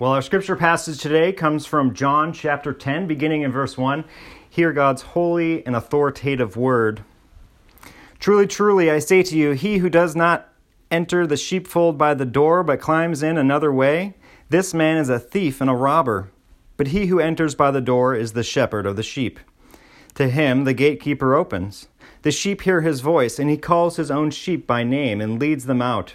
Well, our scripture passage today comes from John chapter 10, beginning in verse 1. Hear God's holy and authoritative word. Truly, truly, I say to you, he who does not enter the sheepfold by the door, but climbs in another way, this man is a thief and a robber. But he who enters by the door is the shepherd of the sheep. To him the gatekeeper opens. The sheep hear his voice, and he calls his own sheep by name and leads them out.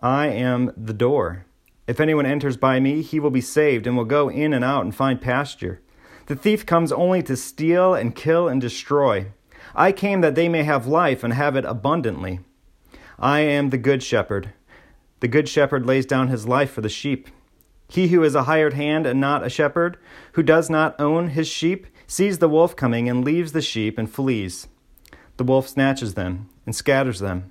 I am the door. If anyone enters by me, he will be saved and will go in and out and find pasture. The thief comes only to steal and kill and destroy. I came that they may have life and have it abundantly. I am the good shepherd. The good shepherd lays down his life for the sheep. He who is a hired hand and not a shepherd, who does not own his sheep, sees the wolf coming and leaves the sheep and flees. The wolf snatches them and scatters them.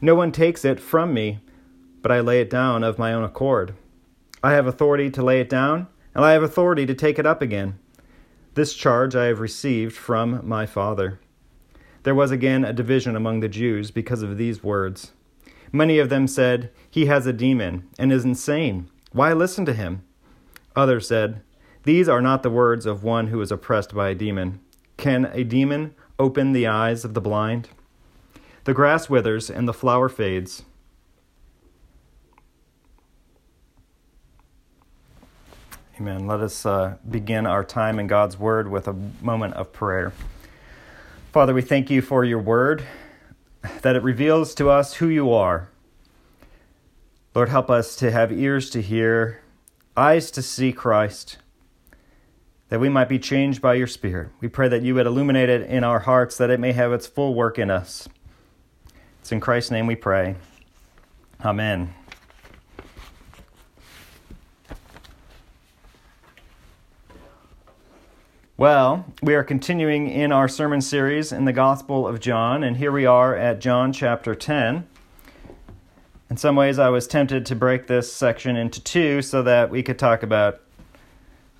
No one takes it from me, but I lay it down of my own accord. I have authority to lay it down, and I have authority to take it up again. This charge I have received from my Father. There was again a division among the Jews because of these words. Many of them said, He has a demon and is insane. Why listen to him? Others said, These are not the words of one who is oppressed by a demon. Can a demon open the eyes of the blind? The grass withers and the flower fades. Amen. Let us uh, begin our time in God's Word with a moment of prayer. Father, we thank you for your Word, that it reveals to us who you are. Lord, help us to have ears to hear, eyes to see Christ, that we might be changed by your Spirit. We pray that you would illuminate it in our hearts, that it may have its full work in us. It's in Christ's name we pray. Amen. Well, we are continuing in our sermon series in the Gospel of John, and here we are at John chapter 10. In some ways, I was tempted to break this section into two so that we could talk about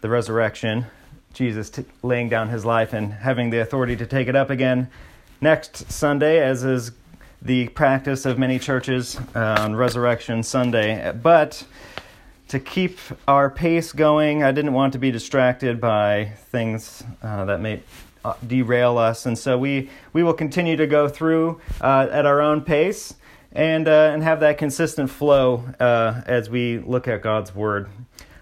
the resurrection, Jesus t- laying down his life and having the authority to take it up again next Sunday, as is the practice of many churches on Resurrection Sunday. But to keep our pace going, I didn't want to be distracted by things uh, that may uh, derail us, and so we we will continue to go through uh, at our own pace and uh, and have that consistent flow uh, as we look at God's word.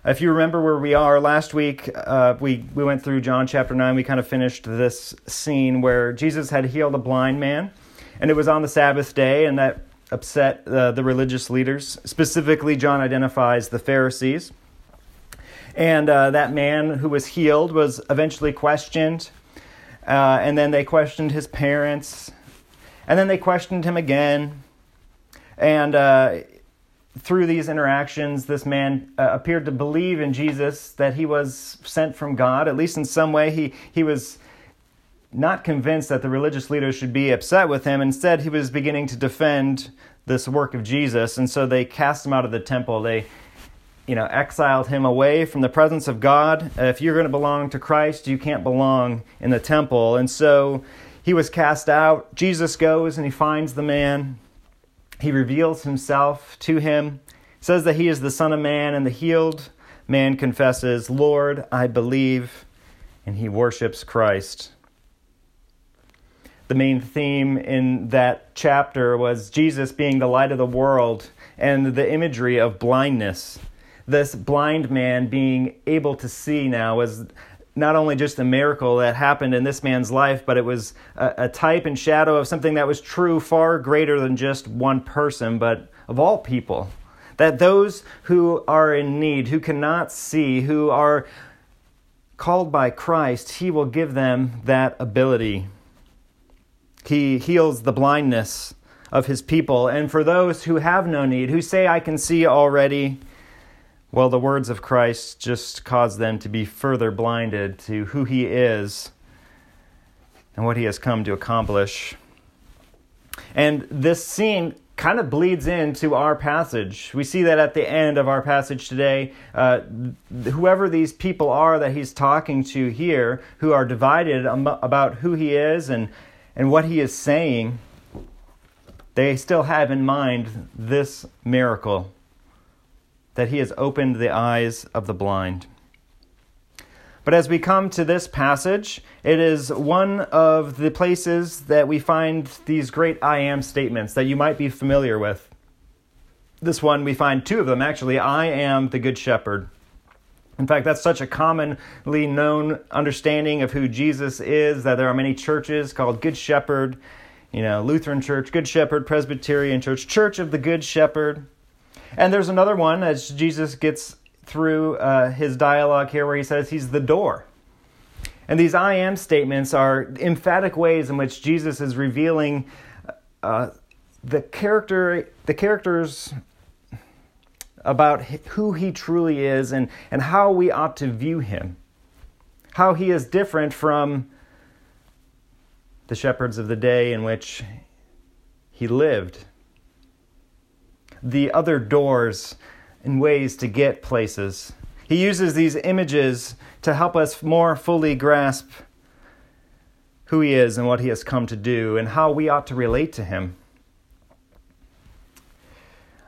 If you remember where we are last week, uh, we we went through John chapter nine. We kind of finished this scene where Jesus had healed a blind man and it was on the Sabbath day, and that upset uh, the religious leaders. Specifically, John identifies the Pharisees. And uh, that man who was healed was eventually questioned. Uh, and then they questioned his parents. And then they questioned him again. And uh, through these interactions, this man uh, appeared to believe in Jesus, that he was sent from God. At least in some way, he, he was not convinced that the religious leaders should be upset with him. Instead, he was beginning to defend this work of Jesus, and so they cast him out of the temple. They, you know, exiled him away from the presence of God. If you're going to belong to Christ, you can't belong in the temple. And so he was cast out. Jesus goes and he finds the man. He reveals himself to him, says that he is the Son of Man, and the healed man confesses, Lord, I believe, and he worships Christ the main theme in that chapter was Jesus being the light of the world and the imagery of blindness. this blind man being able to see now was not only just a miracle that happened in this man's life, but it was a, a, type and shadow of something that was true far greater than just one person, but of all people. That those who are in need, who cannot see, who are called by Christ, He will give them that ability. He heals the blindness of His people. And for those who have no need, who say, I can see already, well, the words of Christ just cause them to be further blinded to who He is and what He has come to accomplish. And this scene kind of bleeds into our passage. We see that at the end of our passage today. Uh, whoever these people are that he's talking to here, who are divided about who he is and, and what he is saying, they still have in mind this miracle that he has opened the eyes of the blind. But as we come to this passage, it is one of the places that we find these great I am statements that you might be familiar with. This one, we find two of them actually I am the Good Shepherd. In fact, that's such a commonly known understanding of who Jesus is that there are many churches called Good Shepherd, you know, Lutheran Church, Good Shepherd, Presbyterian Church, Church of the Good Shepherd. And there's another one as Jesus gets through uh, his dialogue here where he says he's the door. And these I am statements are emphatic ways in which Jesus is revealing uh, the character, the characters about who he truly is and, and how we ought to view him. How he is different from the shepherds of the day in which he lived. The other doors and ways to get places. He uses these images to help us more fully grasp who he is and what he has come to do and how we ought to relate to him.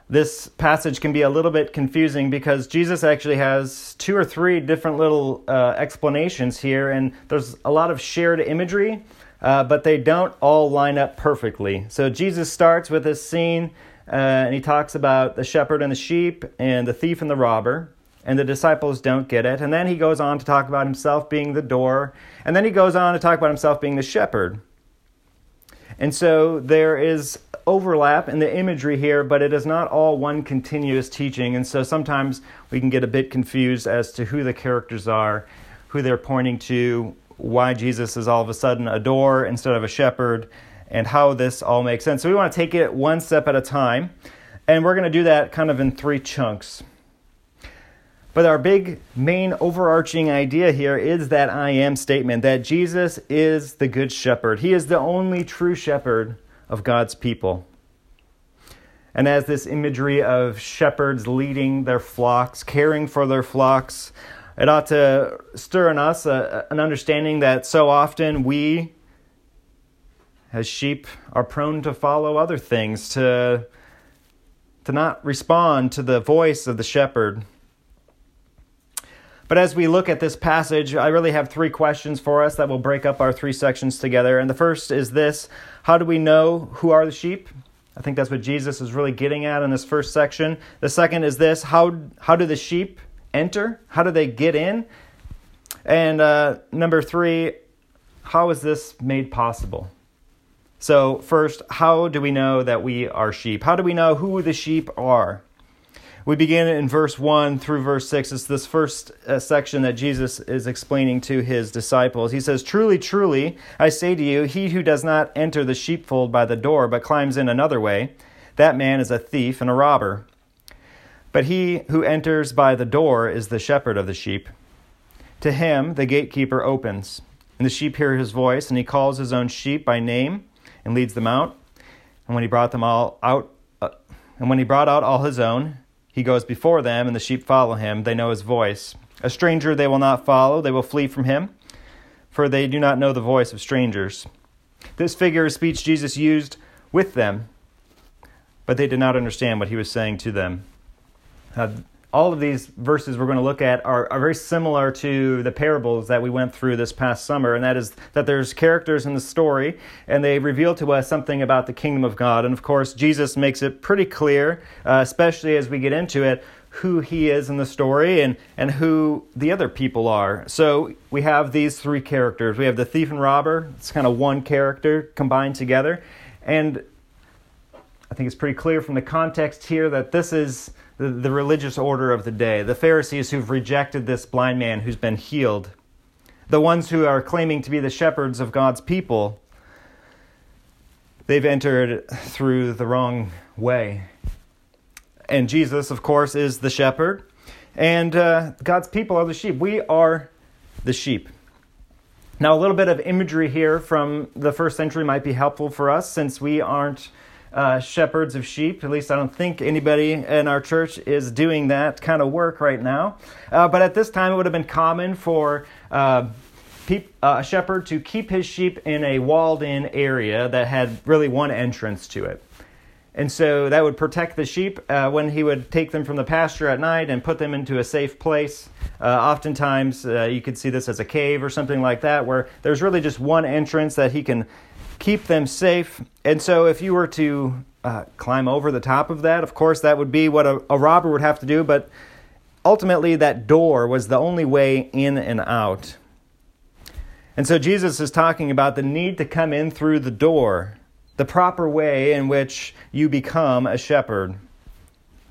This passage can be a little bit confusing because Jesus actually has two or three different little uh, explanations here, and there's a lot of shared imagery, uh, but they don't all line up perfectly. So Jesus starts with this scene uh, and he talks about the shepherd and the sheep and the thief and the robber. And the disciples don't get it. And then he goes on to talk about himself being the door. And then he goes on to talk about himself being the shepherd. And so there is overlap in the imagery here, but it is not all one continuous teaching. And so sometimes we can get a bit confused as to who the characters are, who they're pointing to, why Jesus is all of a sudden a door instead of a shepherd, and how this all makes sense. So we want to take it one step at a time, and we're going to do that kind of in three chunks. But our big main overarching idea here is that I am statement that Jesus is the good shepherd. He is the only true shepherd of God's people. And as this imagery of shepherds leading their flocks, caring for their flocks, it ought to stir in us a, an understanding that so often we as sheep are prone to follow other things, to, to not respond to the voice of the shepherd. But as we look at this passage, I really have three questions for us that will break up our three sections together. And the first is this How do we know who are the sheep? I think that's what Jesus is really getting at in this first section. The second is this How, how do the sheep enter? How do they get in? And uh, number three, how is this made possible? So, first, how do we know that we are sheep? How do we know who the sheep are? We begin in verse 1 through verse 6. It's this first uh, section that Jesus is explaining to his disciples. He says, Truly, truly, I say to you, he who does not enter the sheepfold by the door, but climbs in another way, that man is a thief and a robber. But he who enters by the door is the shepherd of the sheep. To him the gatekeeper opens, and the sheep hear his voice, and he calls his own sheep by name and leads them out. And when he brought them all out, uh, and when he brought out all his own, he goes before them, and the sheep follow him. They know his voice. A stranger they will not follow, they will flee from him, for they do not know the voice of strangers. This figure of speech Jesus used with them, but they did not understand what he was saying to them. Uh, all of these verses we're going to look at are, are very similar to the parables that we went through this past summer, and that is that there's characters in the story, and they reveal to us something about the kingdom of God. And of course, Jesus makes it pretty clear, uh, especially as we get into it, who he is in the story and, and who the other people are. So we have these three characters. We have the thief and robber, it's kind of one character combined together. And I think it's pretty clear from the context here that this is the, religious order of the day. The Pharisees who've rejected this blind man who's been healed, the ones who are claiming to be the shepherds of God's people, they've entered through the wrong way. And Jesus, of course, is the shepherd, and uh, God's people are the sheep. We are the sheep. Now, a little bit of imagery here from the first century might be helpful for us since we aren't uh, shepherds of sheep. At least I don't think anybody in our church is doing that kind of work right now. Uh, but at this time, it would have been common for uh, peop- uh, a shepherd to keep his sheep in a walled in area that had really one entrance to it. And so that would protect the sheep uh, when he would take them from the pasture at night and put them into a safe place. Uh, oftentimes, you could see this as a cave or something like that, where there's really just one entrance that he can keep them safe. And so, if you were to uh, climb over the top of that, of course, that would be what a, a robber would have to do, but ultimately, that door was the only way in and out. And so, Jesus is talking about the need to come in through the door, the proper way in which you become a shepherd,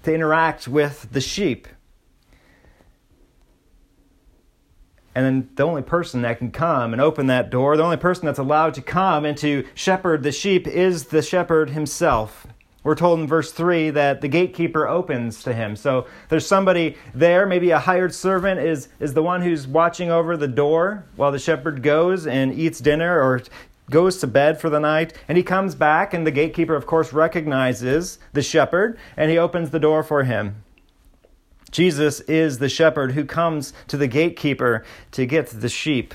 to interact with the sheep. And then the only person that can come and open that door, the only person that's allowed to come and to shepherd the sheep is the shepherd himself. We're told in verse 3 that the gatekeeper opens to him. So there's somebody there, maybe a hired servant is, is the one who's watching over the door while the shepherd goes and eats dinner or goes to bed for the night. And he comes back, and the gatekeeper, of course, recognizes the shepherd and he opens the door for him. Jesus is the shepherd who comes to the gatekeeper to get the sheep.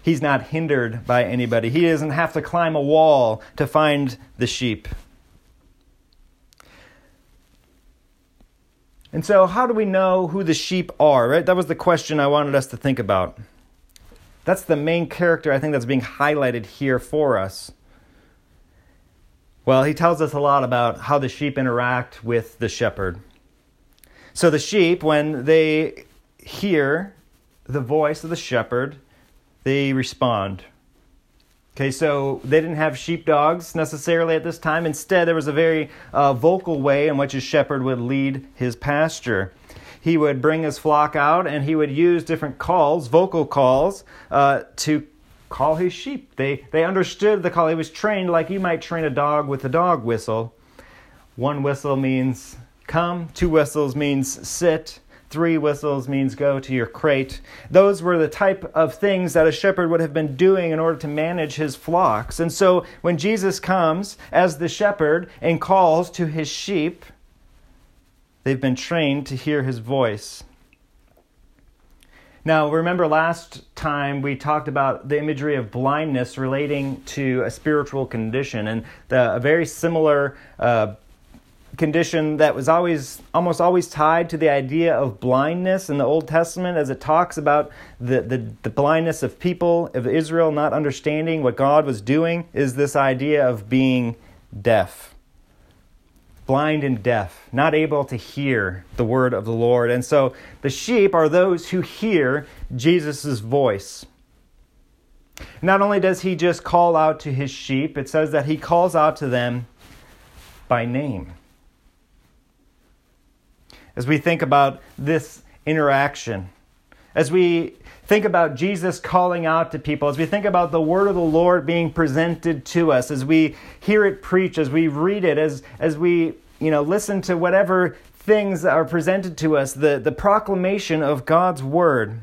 He's not hindered by anybody. He doesn't have to climb a wall to find the sheep. And so, how do we know who the sheep are, right? That was the question I wanted us to think about. That's the main character I think that's being highlighted here for us. Well, he tells us a lot about how the sheep interact with the shepherd. So the sheep, when they hear the voice of the shepherd, they respond. Okay, so they didn't have sheepdogs necessarily at this time. Instead, there was a very uh, vocal way in which a shepherd would lead his pasture. He would bring his flock out and he would use different calls, vocal calls, uh, to call his sheep. They, they understood the call. He was trained like you might train a dog with a dog whistle. One whistle means come, two whistles means sit, three whistles means go to your crate. Those were the type of things that a shepherd would have been doing in order to manage his flocks. And so when Jesus comes as the shepherd and calls to his sheep, they've been trained to hear his voice. Now, remember last time we talked about the imagery of blindness relating to a spiritual condition, and the, a very similar uh, condition that was always almost always tied to the idea of blindness in the Old Testament, as it talks about the, the, the blindness of people of Israel not understanding what God was doing, is this idea of being deaf blind and deaf, not able to hear the word of the Lord. And so the sheep are those who hear Jesus' voice. Not only does he just call out to his sheep, it says that he calls out to them by name. As we think about this interaction, as we think about Jesus calling out to people, as we think about the word of the Lord being presented to us, as we hear it preached, as we read it, as, as we you know, listen to whatever things are presented to us, the, the proclamation of God's word.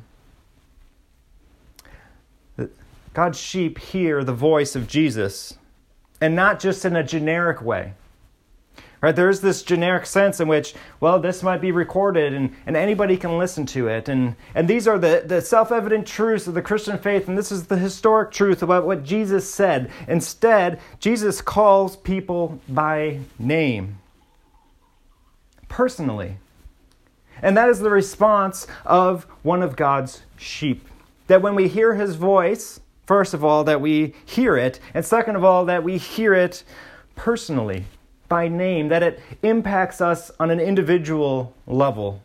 God's sheep hear the voice of Jesus, and not just in a generic way. Right? There's this generic sense in which, well, this might be recorded and, and anybody can listen to it. And, and these are the, the self evident truths of the Christian faith, and this is the historic truth about what Jesus said. Instead, Jesus calls people by name. personally. And that is the response of one of God's sheep. That when we hear his voice, first of all, that we hear it, and second of all, that we hear it personally, by name, that it impacts us on an individual level.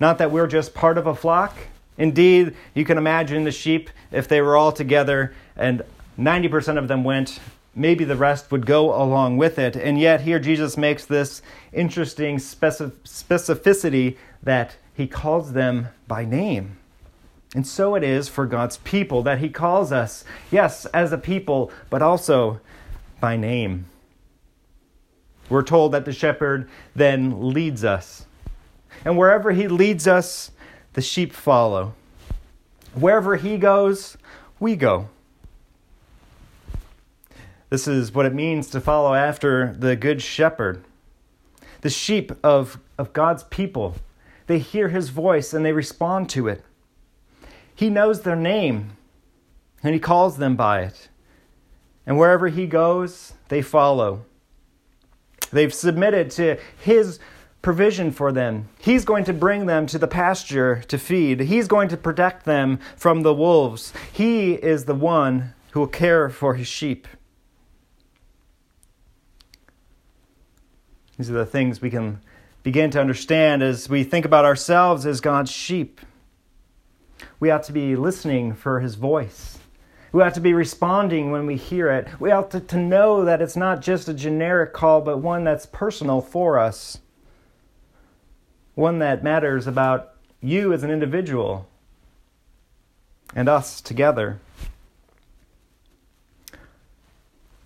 Not that we're just part of a flock. Indeed, you can imagine the sheep, if they were all together and 90% of them went, maybe the rest would go along with it. And yet, here Jesus makes this interesting specificity that he calls them by name. And so it is for God's people that he calls us, yes, as a people, but also by name. We're told that the shepherd then leads us. And wherever he leads us, the sheep follow. Wherever he goes, we go. This is what it means to follow after the good shepherd. The sheep of, of God's people, they hear his voice and they respond to it. He knows their name and he calls them by it. And wherever he goes, they follow. They've submitted to his provision for them. He's going to bring them to the pasture to feed. He's going to protect them from the wolves. He is the one who will care for his sheep. These are the things we can begin to understand as we think about ourselves as God's sheep. We ought to be listening for his voice. We ought to be responding when we hear it. We ought to, to know that it's not just a generic call, but one that's personal for us one that matters about you as an individual and us together.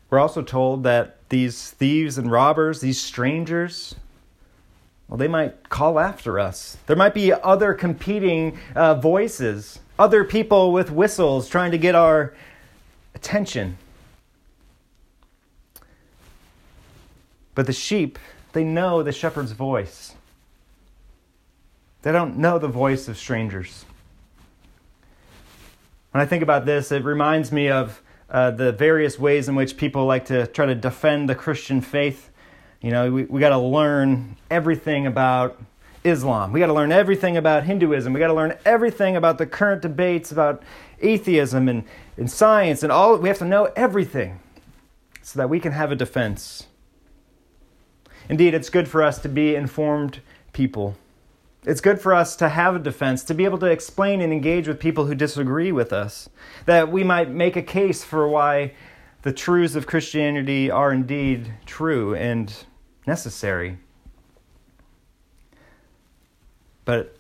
We're also told that these thieves and robbers, these strangers, well, they might call after us. There might be other competing uh, voices, other people with whistles trying to get our attention. But the sheep, they know the shepherd's voice. They don't know the voice of strangers. When I think about this, it reminds me of uh, the various ways in which people like to try to defend the Christian faith. You know, we, we got to learn everything about Islam. We got to learn everything about Hinduism. We got to learn everything about the current debates about atheism and, and science and all. We have to know everything so that we can have a defense. Indeed, it's good for us to be informed people. It's good for us to have a defense, to be able to explain and engage with people who disagree with us, that we might make a case for why the truths of Christianity are indeed true and necessary. But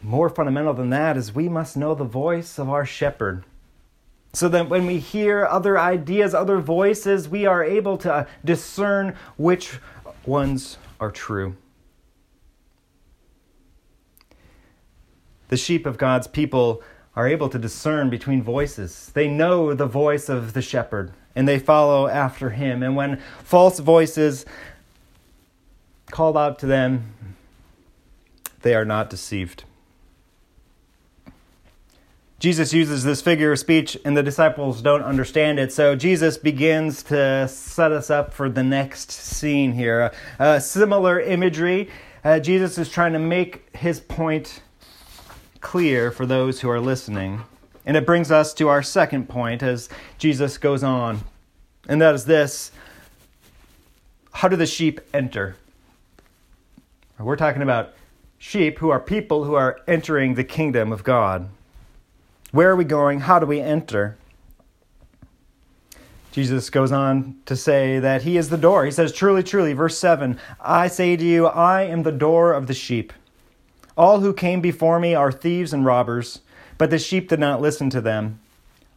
more fundamental than that is we must know the voice of our shepherd. So that when we hear other ideas, other voices, we are able to uh, discern which ones are true. the sheep of God's people are able to discern between voices. They know the voice of the shepherd and they follow after him. And when false voices call out to them, they are not deceived. Jesus uses this figure of speech, and the disciples don't understand it. So Jesus begins to set us up for the next scene here. Uh, similar imagery. Uh, Jesus is trying to make his point clear for those who are listening. And it brings us to our second point as Jesus goes on, and that is this How do the sheep enter? We're talking about sheep who are people who are entering the kingdom of God. Where are we going? How do we enter? Jesus goes on to say that he is the door. He says, Truly, truly, verse 7 I say to you, I am the door of the sheep. All who came before me are thieves and robbers, but the sheep did not listen to them.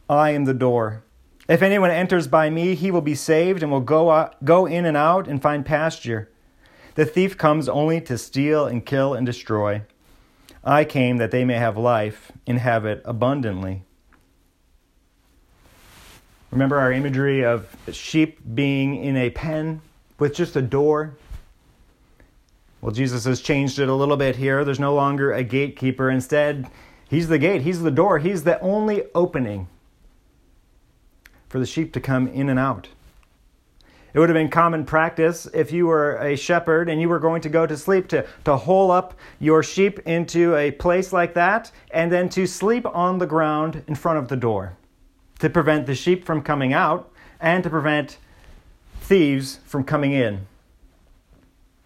I am the door. If anyone enters by me, he will be saved and will go, out, go in and out and find pasture. The thief comes only to steal and kill and destroy. I came that they may have life and have it abundantly. Remember our imagery of sheep being in a pen with just a door well, Jesus has changed it a little bit here. There's no longer a gatekeeper. Instead, he's the gate, he's the door, he's the only opening for the sheep to come in and out. It would have been common practice if you were a shepherd and you were going to go to sleep to, to hole up your sheep into a place like that and then to sleep on the ground in front of the door to prevent the sheep from coming out and to prevent thieves from coming in.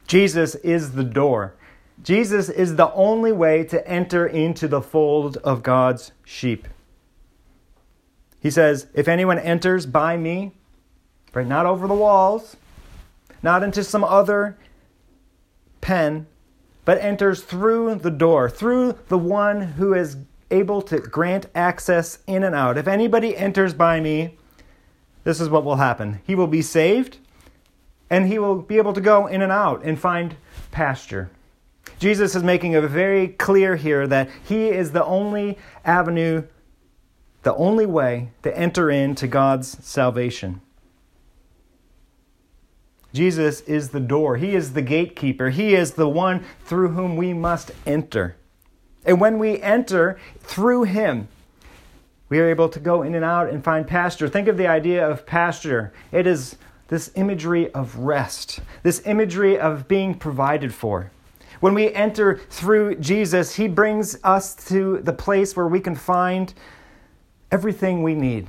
Jesus is the door. Jesus is the only way to enter into the fold of God's sheep. He says, If anyone enters by me, right, not over the walls, not into some other pen, but enters through the door, through the one who is able to grant access in and out. If anybody enters by me, this is what will happen. He will be saved, and he will be able to go in and out and find pasture. Jesus is making it very clear here that he is the only avenue, the only way to enter into God's salvation. Jesus is the door. He is the gatekeeper. He is the one through whom we must enter. And when we enter through Him, we are able to go in and out and find pasture. Think of the idea of pasture. It is this imagery of rest, this imagery of being provided for. When we enter through Jesus, He brings us to the place where we can find everything we need.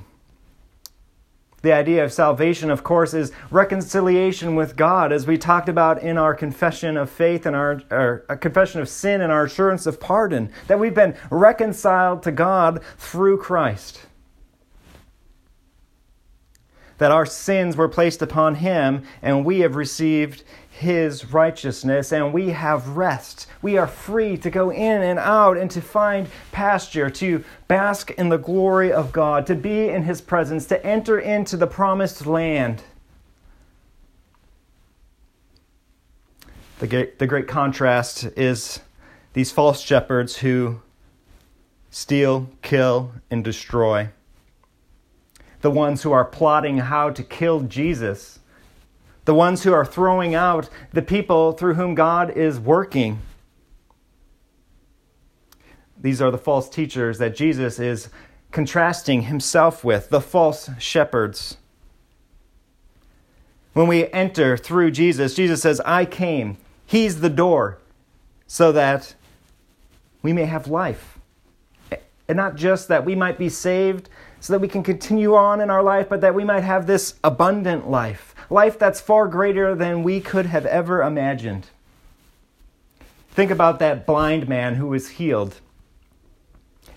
The idea of salvation, of course, is reconciliation with God, as we talked about in our confession of faith and our, our confession of sin and our assurance of pardon, that we've been reconciled to God through Christ. That our sins were placed upon him and we have received his righteousness and we have rest. We are free to go in and out and to find pasture, to bask in the glory of God, to be in his presence, to enter into the promised land. The great, the great contrast is these false shepherds who steal, kill, and destroy the ones who are plotting how to kill Jesus, the ones who are throwing out the people through whom God is working. These are the false teachers that Jesus is contrasting himself with, the false shepherds. When we enter through Jesus, Jesus says, I came. He's the door so that we may have life. And not just that we might be saved, so that we can continue on in our life, but that we might have this abundant life, life that's far greater than we could have ever imagined. Think about that blind man who was healed.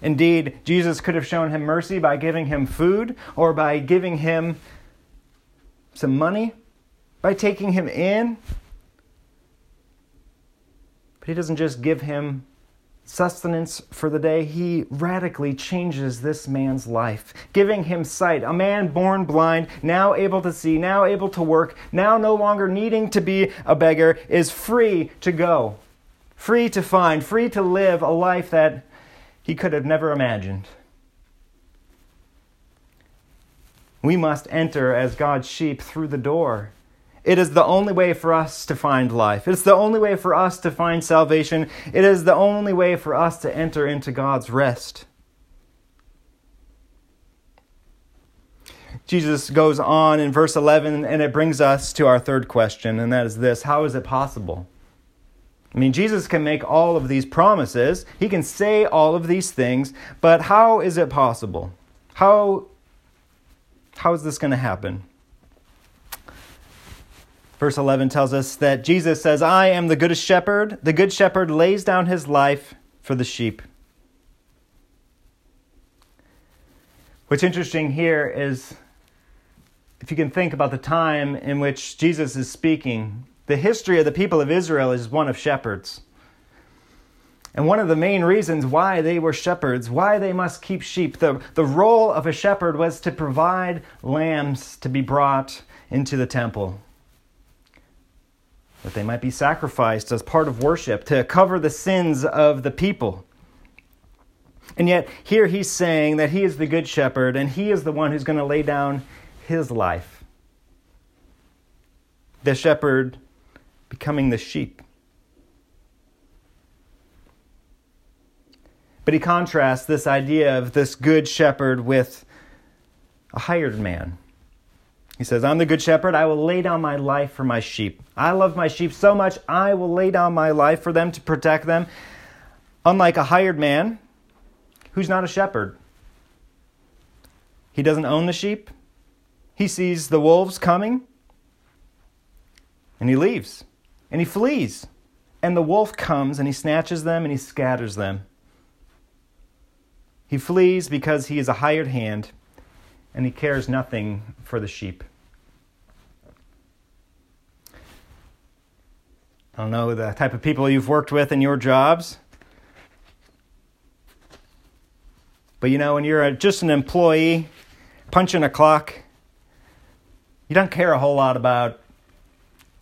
Indeed, Jesus could have shown him mercy by giving him food or by giving him some money, by taking him in. But he doesn't just give him sustenance for the day, he radically changes this man's life, giving him sight. A man born blind, now able to see, now able to work, now no longer needing to be a beggar, is free to go, free to find, free to live a life that he could have never imagined. We must enter as God's sheep through the door it is the only way for us to find life. It's the only way for us to find salvation. It is the only way for us to enter into God's rest. Jesus goes on in verse 11, and it brings us to our third question, and that is this How is it possible? I mean, Jesus can make all of these promises, he can say all of these things, but how is it possible? How, how is this going to happen? Verse 11 tells us that Jesus says, I am the good shepherd. The good shepherd lays down his life for the sheep. What's interesting here is if you can think about the time in which Jesus is speaking, the history of the people of Israel is one of shepherds. And one of the main reasons why they were shepherds, why they must keep sheep, the, the role of a shepherd was to provide lambs to be brought into the temple that they might be sacrificed as part of worship to cover the sins of the people. And yet, here he's saying that he is the good shepherd and he is the one who's going to lay down his life. The shepherd becoming the sheep. But he contrasts this idea of this good shepherd with a hired man He says, I'm the good shepherd. I will lay down my life for my sheep. I love my sheep so much, I will lay down my life for them to protect them. Unlike a hired man who's not a shepherd, he doesn't own the sheep. He sees the wolves coming and he leaves and he flees. And the wolf comes and he snatches them and he scatters them. He flees because he is a hired hand and he cares nothing for the sheep. I don't know the type of people you've worked with in your jobs. But you know, when you're just an employee punching a clock, you don't care a whole lot about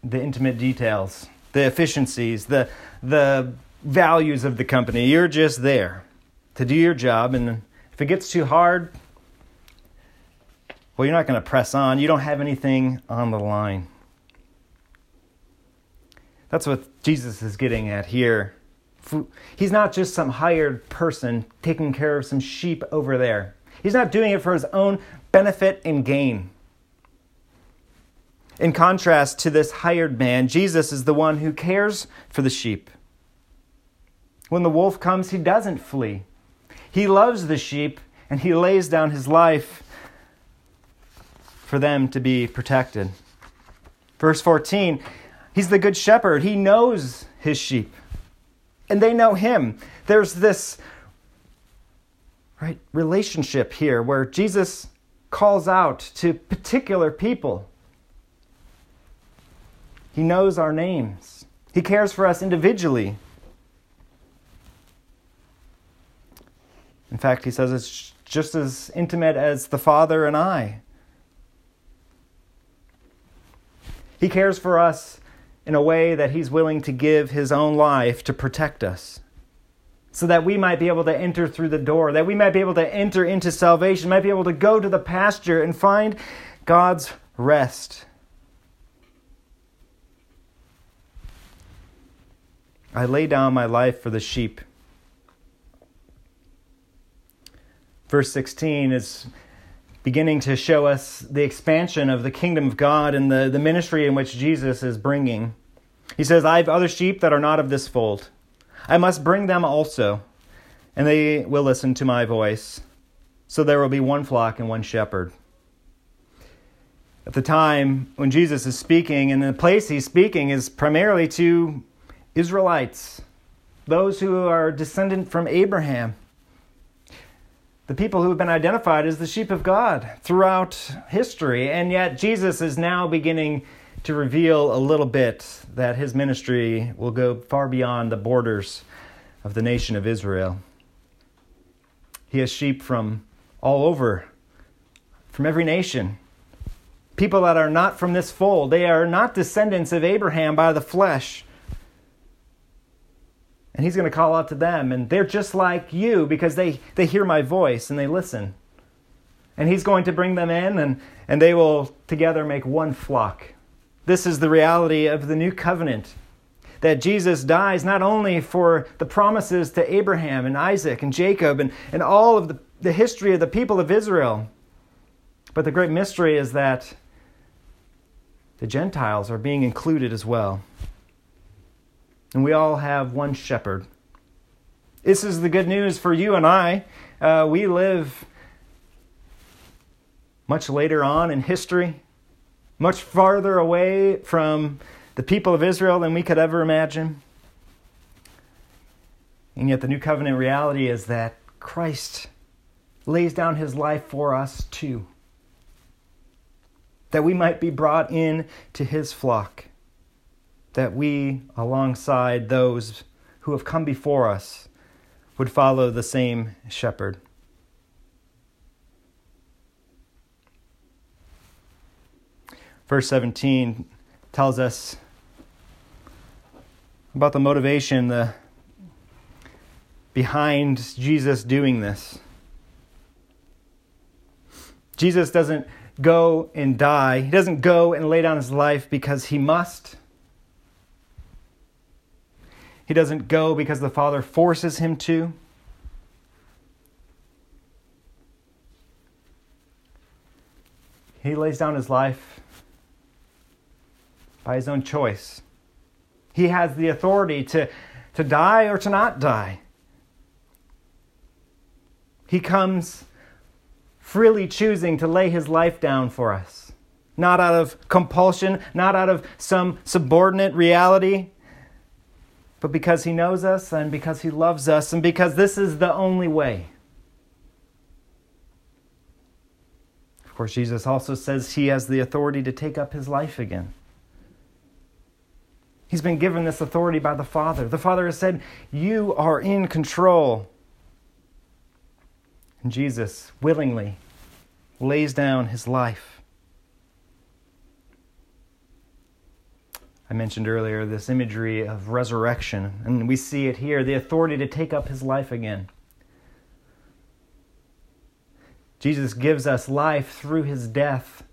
the intimate details, the efficiencies, the, the values of the company. You're just there to do your job, and if it gets too hard, well, you're not going to press on. You don't have anything on the line. That's what Jesus is getting at here. He's not just some hired person taking care of some sheep over there. He's not doing it for his own benefit and gain. In contrast to this hired man, Jesus is the one who cares for the sheep. When the wolf comes, he doesn't flee. He loves the sheep and he lays down his life for them to be protected. Verse 14, he's the good shepherd. He knows his sheep, and they know him. There's this right relationship here where Jesus calls out to particular people. He knows our names. He cares for us individually. In fact, he says it's just as intimate as the Father and I. He cares for us in a way that He's willing to give His own life to protect us. So that we might be able to enter through the door, that we might be able to enter into salvation, might be able to go to the pasture and find God's rest. I lay down my life for the sheep. Verse 16 is beginning to show us the expansion of the kingdom of God and the, the ministry in which Jesus is bringing. He says, I have other sheep that are not of this fold. I must bring them also, and they will listen to my voice. So there will be one flock and one shepherd. At the time when Jesus is speaking, and the place he's speaking is primarily to Israelites, those who are descendant from Abraham the people who have been identified as the sheep of God throughout history. And yet, Jesus is now beginning to reveal a little bit that his ministry will go far beyond the borders of the nation of Israel. He has sheep from all over, from every nation. People that are not from this fold. They are not descendants of Abraham by the flesh. And he's going to call out to them, and they're just like you because they, they hear my voice and they listen. And he's going to bring them in, and, and they will together make one flock. This is the reality of the new covenant. That Jesus dies not only for the promises to Abraham and Isaac and Jacob and, and all of the, the history of the people of Israel, but the great mystery is that the Gentiles are being included as well and we all have one shepherd. This is the good news for you and I. Uh, we live much later on in history, much farther away from the people of Israel than we could ever imagine. And yet, the new covenant reality is that Christ lays down his life for us too, that we might be brought in to his flock that we, alongside those who have come before us, would follow the same shepherd. Verse 17 tells us about the motivation the, behind Jesus doing this. Jesus doesn't go and die, he doesn't go and lay down his life because he must. He doesn't go because the Father forces him to. He lays down his life by his own choice. He has the authority to, to die or to not die. He comes freely choosing to lay his life down for us, not out of compulsion, not out of some subordinate reality, but because he knows us and because he loves us and because this is the only way. Of course, Jesus also says he has the authority to take up his life again. He's been given this authority by the Father. The Father has said, You are in control. And Jesus willingly lays down his life. I mentioned earlier this imagery of resurrection, and we see it here the authority to take up his life again. Jesus gives us life through his death.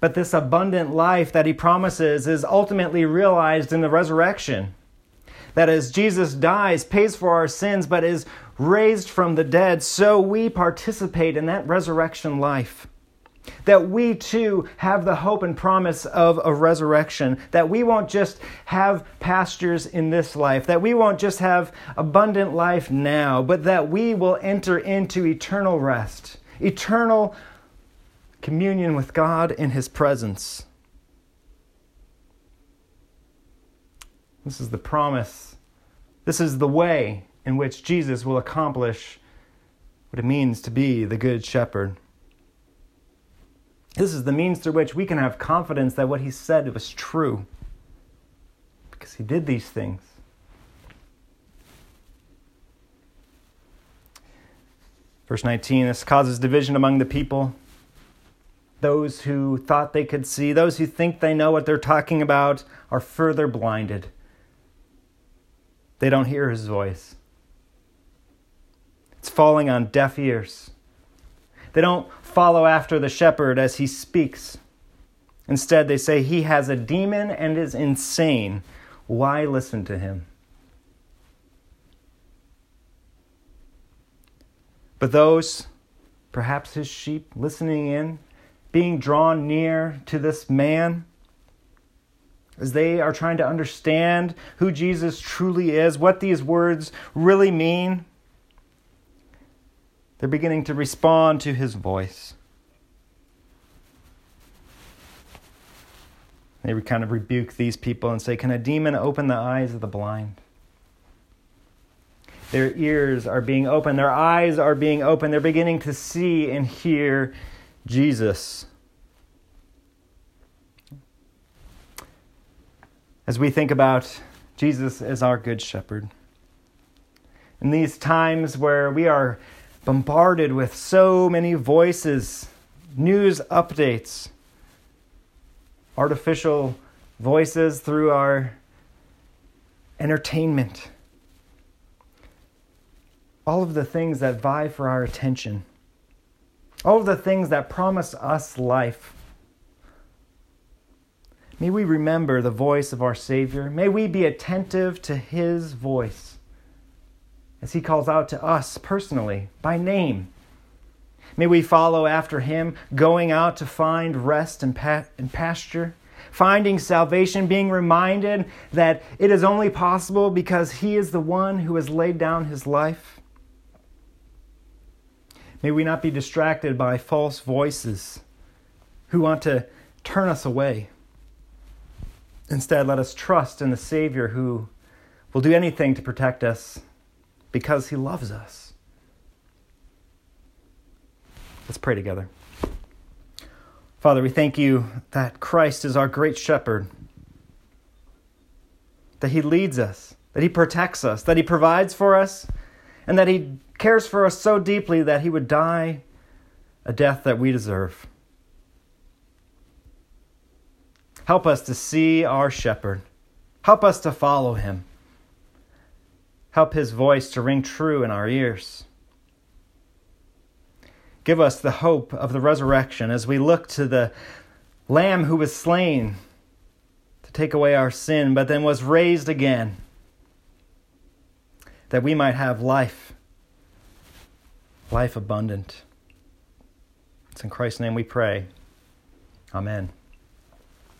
But this abundant life that he promises is ultimately realized in the resurrection. That as Jesus dies, pays for our sins, but is raised from the dead, so we participate in that resurrection life. That we too have the hope and promise of a resurrection. That we won't just have pastures in this life. That we won't just have abundant life now, but that we will enter into eternal rest eternal communion with God in His presence. This is the promise. This is the way in which Jesus will accomplish what it means to be the Good Shepherd. This is the means through which we can have confidence that what He said was true because He did these things. Verse 19 this causes division among the people. Those who thought they could see, those who think they know what they're talking about, are further blinded. They don't hear his voice. It's falling on deaf ears. They don't follow after the shepherd as he speaks. Instead, they say, He has a demon and is insane. Why listen to him? But those, perhaps his sheep, listening in, being drawn near to this man, as they are trying to understand who Jesus truly is, what these words really mean, they're beginning to respond to his voice. They kind of rebuke these people and say, Can a demon open the eyes of the blind? Their ears are being opened, their eyes are being opened. They're beginning to see and hear Jesus. As we think about Jesus as our good shepherd, in these times where we are bombarded with so many voices, news updates, artificial voices through our entertainment all of the things that vie for our attention, all the things that promise us life. May we remember the voice of our Savior. May we be attentive to His voice as He calls out to us personally by name. May we follow after Him, going out to find rest and pasture, finding salvation, being reminded that it is only possible because He is the one who has laid down His life. May we not be distracted by false voices who want to turn us away. Instead, let us trust in the Savior who will do anything to protect us because he loves us. Let's pray together. Father, we thank you that Christ is our great shepherd, that he leads us, that he protects us, that he provides for us, and that he cares for us so deeply that he would die a death that we deserve. Help us to see our shepherd. Help us to follow him. Help his voice to ring true in our ears. Give us the hope of the resurrection as we look to the Lamb who was slain to take away our sin, but then was raised again, that we might have life life abundant. It's in Christ's name we pray. Amen.